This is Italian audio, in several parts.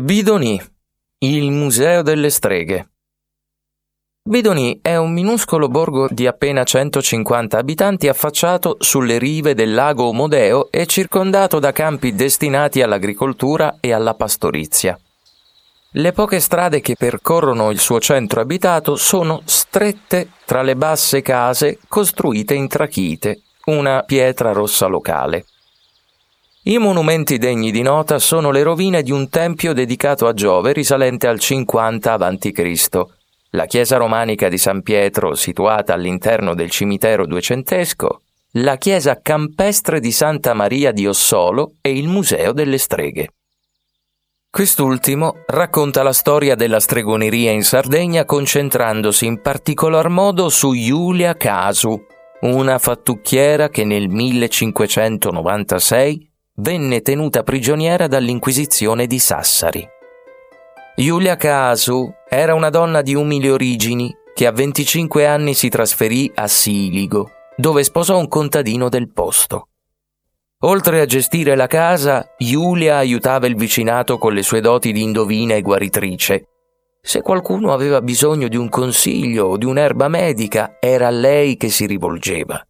Bidoni, il Museo delle Streghe. Bidoni è un minuscolo borgo di appena 150 abitanti affacciato sulle rive del lago Omodeo e circondato da campi destinati all'agricoltura e alla pastorizia. Le poche strade che percorrono il suo centro abitato sono strette tra le basse case costruite in trachite, una pietra rossa locale. I monumenti degni di nota sono le rovine di un tempio dedicato a Giove risalente al 50 a.C., la chiesa romanica di San Pietro situata all'interno del cimitero duecentesco, la chiesa campestre di Santa Maria di Ossolo e il Museo delle Streghe. Quest'ultimo racconta la storia della stregoneria in Sardegna concentrandosi in particolar modo su Giulia Casu, una fattucchiera che nel 1596 venne tenuta prigioniera dall'Inquisizione di Sassari. Giulia Casu era una donna di umili origini che a 25 anni si trasferì a Siligo, dove sposò un contadino del posto. Oltre a gestire la casa, Giulia aiutava il vicinato con le sue doti di indovina e guaritrice. Se qualcuno aveva bisogno di un consiglio o di un'erba medica, era a lei che si rivolgeva.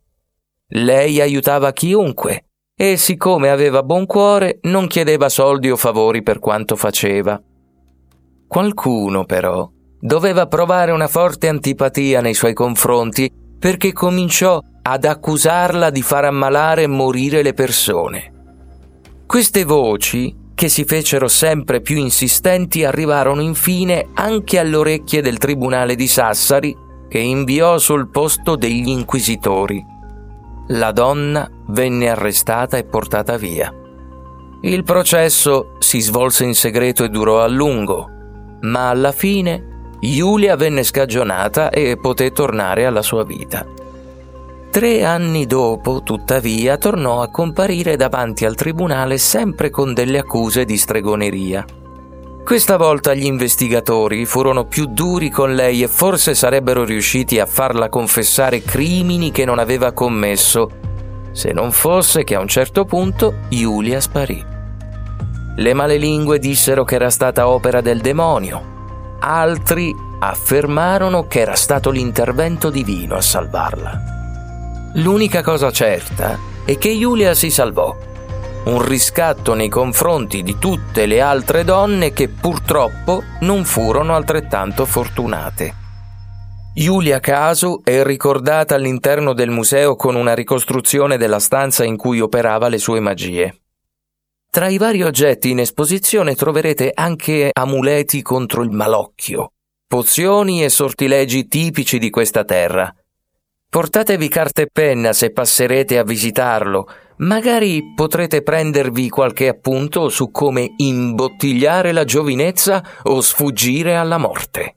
Lei aiutava chiunque, e siccome aveva buon cuore non chiedeva soldi o favori per quanto faceva. Qualcuno però doveva provare una forte antipatia nei suoi confronti perché cominciò ad accusarla di far ammalare e morire le persone. Queste voci, che si fecero sempre più insistenti, arrivarono infine anche alle orecchie del tribunale di Sassari, che inviò sul posto degli inquisitori. La donna venne arrestata e portata via. Il processo si svolse in segreto e durò a lungo, ma alla fine Giulia venne scagionata e poté tornare alla sua vita. Tre anni dopo, tuttavia, tornò a comparire davanti al tribunale sempre con delle accuse di stregoneria. Questa volta gli investigatori furono più duri con lei e forse sarebbero riusciti a farla confessare crimini che non aveva commesso, se non fosse che a un certo punto Giulia sparì. Le malelingue dissero che era stata opera del demonio, altri affermarono che era stato l'intervento divino a salvarla. L'unica cosa certa è che Giulia si salvò un riscatto nei confronti di tutte le altre donne che purtroppo non furono altrettanto fortunate. Giulia Casu è ricordata all'interno del museo con una ricostruzione della stanza in cui operava le sue magie. Tra i vari oggetti in esposizione troverete anche amuleti contro il malocchio, pozioni e sortilegi tipici di questa terra. Portatevi carta e penna se passerete a visitarlo Magari potrete prendervi qualche appunto su come imbottigliare la giovinezza o sfuggire alla morte.